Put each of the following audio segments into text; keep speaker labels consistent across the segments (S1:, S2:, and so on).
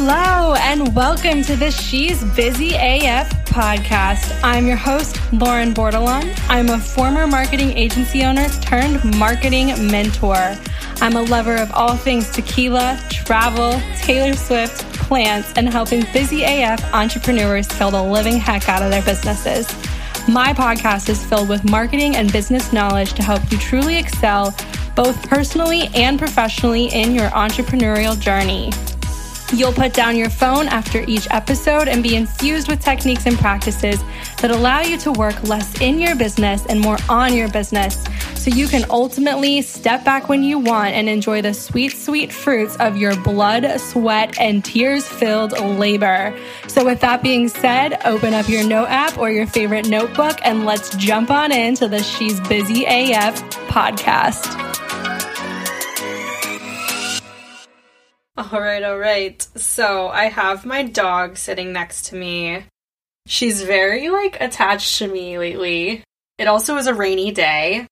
S1: Hello, and welcome to the She's Busy AF podcast. I'm your host, Lauren Bordelon. I'm a former marketing agency owner turned marketing mentor. I'm a lover of all things tequila, travel, Taylor Swift, plants, and helping busy AF entrepreneurs kill the living heck out of their businesses. My podcast is filled with marketing and business knowledge to help you truly excel both personally and professionally in your entrepreneurial journey. You'll put down your phone after each episode and be infused with techniques and practices that allow you to work less in your business and more on your business so you can ultimately step back when you want and enjoy the sweet, sweet fruits of your blood, sweat, and tears filled labor. So, with that being said, open up your note app or your favorite notebook and let's jump on into the She's Busy AF podcast.
S2: All right, all right. So I have my dog sitting next to me. She's very like attached to me lately. It also is a rainy day,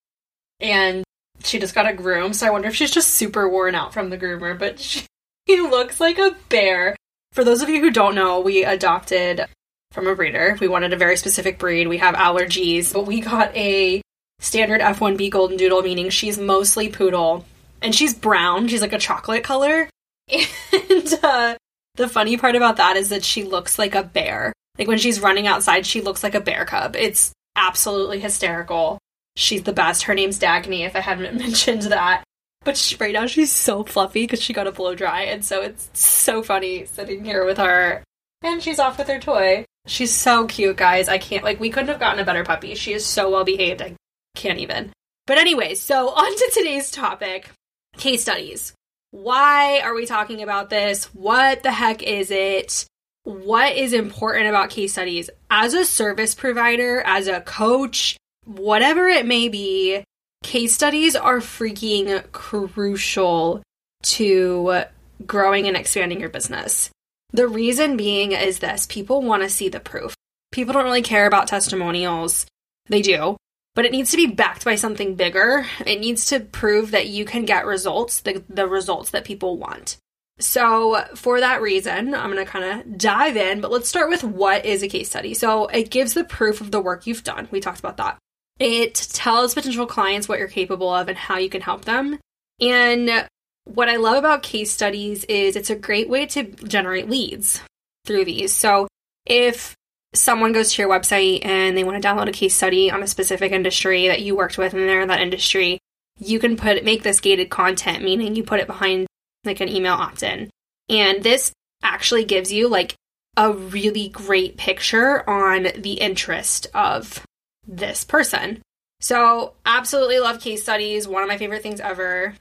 S2: and she just got a groom, so I wonder if she's just super worn out from the groomer. But she looks like a bear. For those of you who don't know, we adopted from a breeder. We wanted a very specific breed. We have allergies, but we got a standard F1B Golden Doodle, meaning she's mostly poodle. And she's brown. She's like a chocolate color. And uh, the funny part about that is that she looks like a bear. Like when she's running outside, she looks like a bear cub. It's absolutely hysterical. She's the best. Her name's Dagny, if I hadn't mentioned that. But she, right now, she's so fluffy because she got a blow dry. And so it's so funny sitting here with her. And she's off with her toy. She's so cute, guys. I can't, like, we couldn't have gotten a better puppy. She is so well behaved. I can't even. But anyway, so on to today's topic case studies. Why are we talking about this? What the heck is it? What is important about case studies? As a service provider, as a coach, whatever it may be, case studies are freaking crucial to growing and expanding your business. The reason being is this people want to see the proof. People don't really care about testimonials. They do, but it needs to be backed by something bigger. It needs to prove that you can get results, the, the results that people want. So, for that reason, I'm going to kind of dive in, but let's start with what is a case study. So, it gives the proof of the work you've done. We talked about that. It tells potential clients what you're capable of and how you can help them. And what I love about case studies is it's a great way to generate leads through these. So, if someone goes to your website and they want to download a case study on a specific industry that you worked with and they're in that industry, you can put make this gated content, meaning you put it behind like an email opt-in. And this actually gives you like a really great picture on the interest of this person. So, absolutely love case studies, one of my favorite things ever.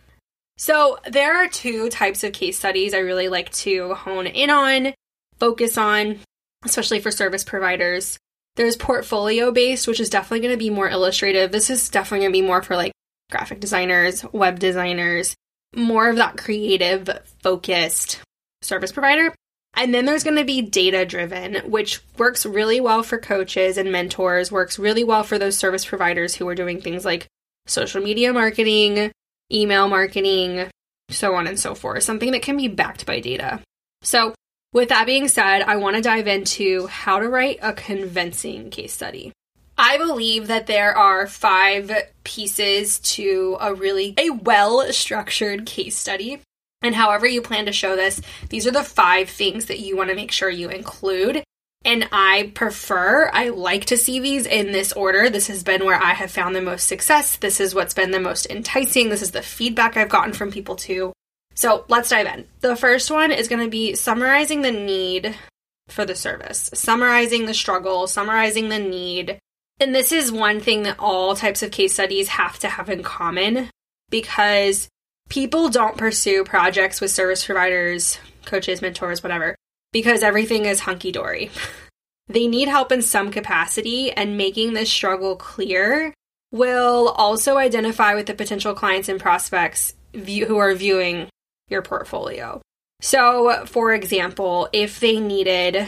S2: So, there are two types of case studies I really like to hone in on, focus on especially for service providers. There's portfolio based, which is definitely going to be more illustrative. This is definitely going to be more for like graphic designers, web designers, more of that creative focused service provider. And then there's going to be data driven, which works really well for coaches and mentors, works really well for those service providers who are doing things like social media marketing, email marketing, so on and so forth. Something that can be backed by data. So with that being said, I want to dive into how to write a convincing case study. I believe that there are five pieces to a really a well-structured case study. And however you plan to show this, these are the five things that you want to make sure you include. And I prefer, I like to see these in this order. This has been where I have found the most success. This is what's been the most enticing. This is the feedback I've gotten from people too. So let's dive in. The first one is going to be summarizing the need for the service, summarizing the struggle, summarizing the need. And this is one thing that all types of case studies have to have in common because people don't pursue projects with service providers, coaches, mentors, whatever, because everything is hunky dory. they need help in some capacity, and making this struggle clear will also identify with the potential clients and prospects view- who are viewing your portfolio. So, for example, if they needed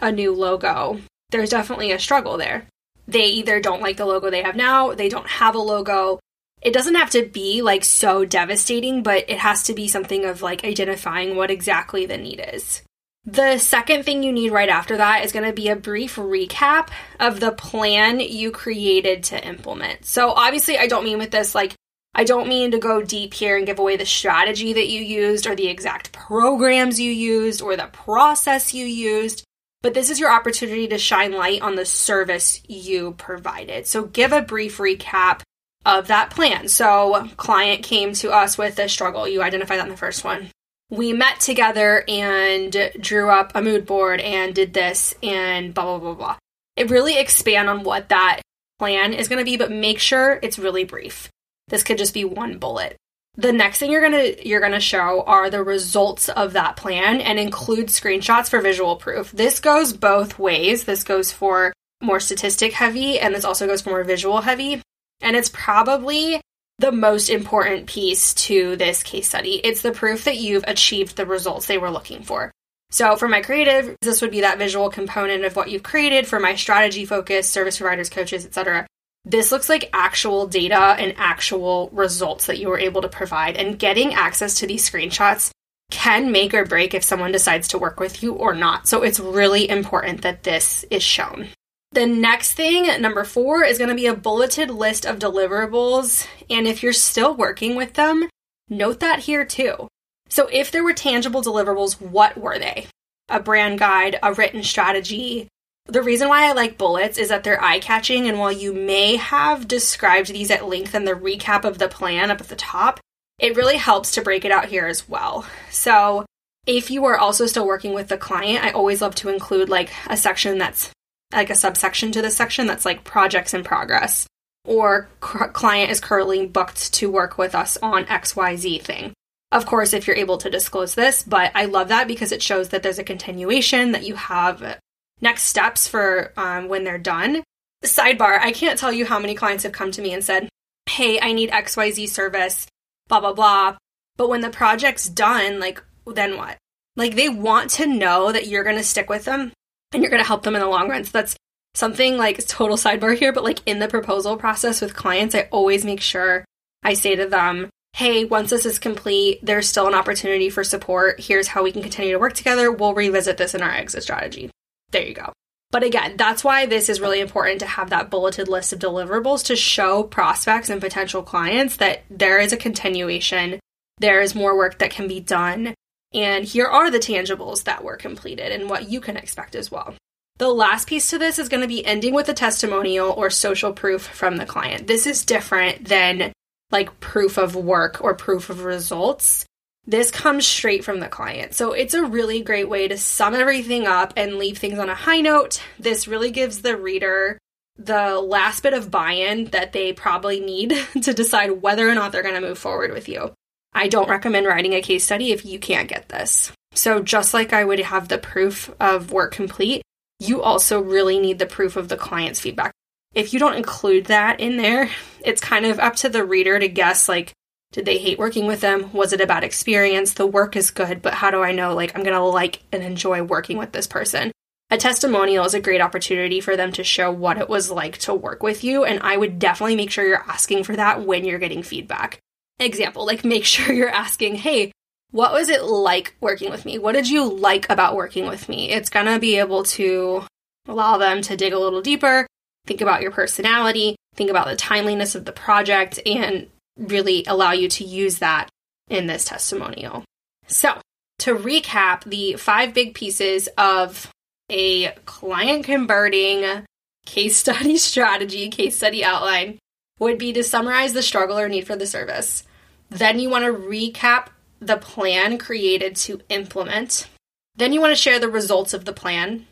S2: a new logo, there's definitely a struggle there. They either don't like the logo they have now, they don't have a logo. It doesn't have to be like so devastating, but it has to be something of like identifying what exactly the need is. The second thing you need right after that is going to be a brief recap of the plan you created to implement. So, obviously, I don't mean with this like, I don't mean to go deep here and give away the strategy that you used or the exact programs you used or the process you used, but this is your opportunity to shine light on the service you provided. So, give a brief recap of that plan. So, client came to us with a struggle. You identify that in the first one we met together and drew up a mood board and did this and blah, blah, blah, blah. It really expand on what that plan is going to be, but make sure it's really brief. This could just be one bullet. The next thing you're going to you're going to show are the results of that plan and include screenshots for visual proof. This goes both ways. This goes for more statistic heavy and this also goes for more visual heavy. And it's probably the most important piece to this case study. It's the proof that you've achieved the results they were looking for. So, for my creative, this would be that visual component of what you've created. For my strategy focus, service providers, coaches, etc., this looks like actual data and actual results that you were able to provide. And getting access to these screenshots can make or break if someone decides to work with you or not. So, it's really important that this is shown. The next thing, number four, is going to be a bulleted list of deliverables. And if you're still working with them, note that here too. So if there were tangible deliverables, what were they? A brand guide, a written strategy. The reason why I like bullets is that they're eye catching. And while you may have described these at length in the recap of the plan up at the top, it really helps to break it out here as well. So if you are also still working with the client, I always love to include like a section that's like a subsection to this section that's like projects in progress or client is currently booked to work with us on XYZ thing. Of course, if you're able to disclose this, but I love that because it shows that there's a continuation, that you have next steps for um, when they're done. Sidebar, I can't tell you how many clients have come to me and said, Hey, I need XYZ service, blah, blah, blah. But when the project's done, like, then what? Like, they want to know that you're going to stick with them and you're going to help them in the long run. So that's something like total sidebar here, but like in the proposal process with clients, I always make sure I say to them, hey, once this is complete, there's still an opportunity for support. Here's how we can continue to work together. We'll revisit this in our exit strategy. There you go. But again, that's why this is really important to have that bulleted list of deliverables to show prospects and potential clients that there is a continuation, there is more work that can be done, and here are the tangibles that were completed and what you can expect as well. The last piece to this is going to be ending with a testimonial or social proof from the client. This is different than like proof of work or proof of results. This comes straight from the client. So it's a really great way to sum everything up and leave things on a high note. This really gives the reader the last bit of buy in that they probably need to decide whether or not they're going to move forward with you. I don't recommend writing a case study if you can't get this. So, just like I would have the proof of work complete, you also really need the proof of the client's feedback. If you don't include that in there, it's kind of up to the reader to guess like, did they hate working with them? Was it a bad experience? The work is good, but how do I know like I'm going to like and enjoy working with this person? A testimonial is a great opportunity for them to show what it was like to work with you, and I would definitely make sure you're asking for that when you're getting feedback example, like make sure you're asking, hey, what was it like working with me? What did you like about working with me? It's going to be able to allow them to dig a little deeper, think about your personality, think about the timeliness of the project, and really allow you to use that in this testimonial. So, to recap the five big pieces of a client converting case study strategy, case study outline, would be to summarize the struggle or need for the service. Then you want to recap the plan created to implement. Then you want to share the results of the plan,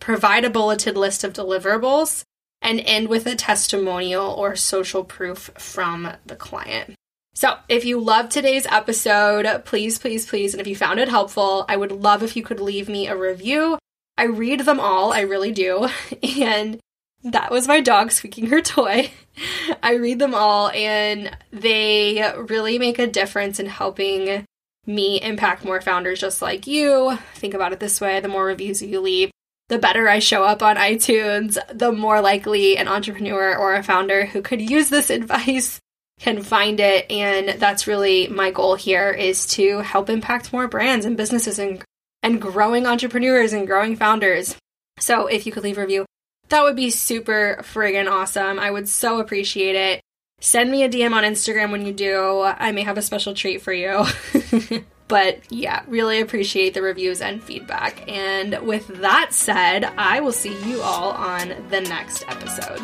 S2: provide a bulleted list of deliverables, and end with a testimonial or social proof from the client. So, if you loved today's episode, please, please, please, and if you found it helpful, I would love if you could leave me a review. I read them all, I really do. And that was my dog squeaking her toy. I read them all, and they really make a difference in helping me impact more founders just like you. Think about it this way the more reviews you leave, the better I show up on iTunes, the more likely an entrepreneur or a founder who could use this advice can find it. And that's really my goal here is to help impact more brands and businesses and and growing entrepreneurs and growing founders. So if you could leave a review, that would be super friggin' awesome. I would so appreciate it. Send me a DM on Instagram when you do. I may have a special treat for you. but yeah, really appreciate the reviews and feedback. And with that said, I will see you all on the next episode.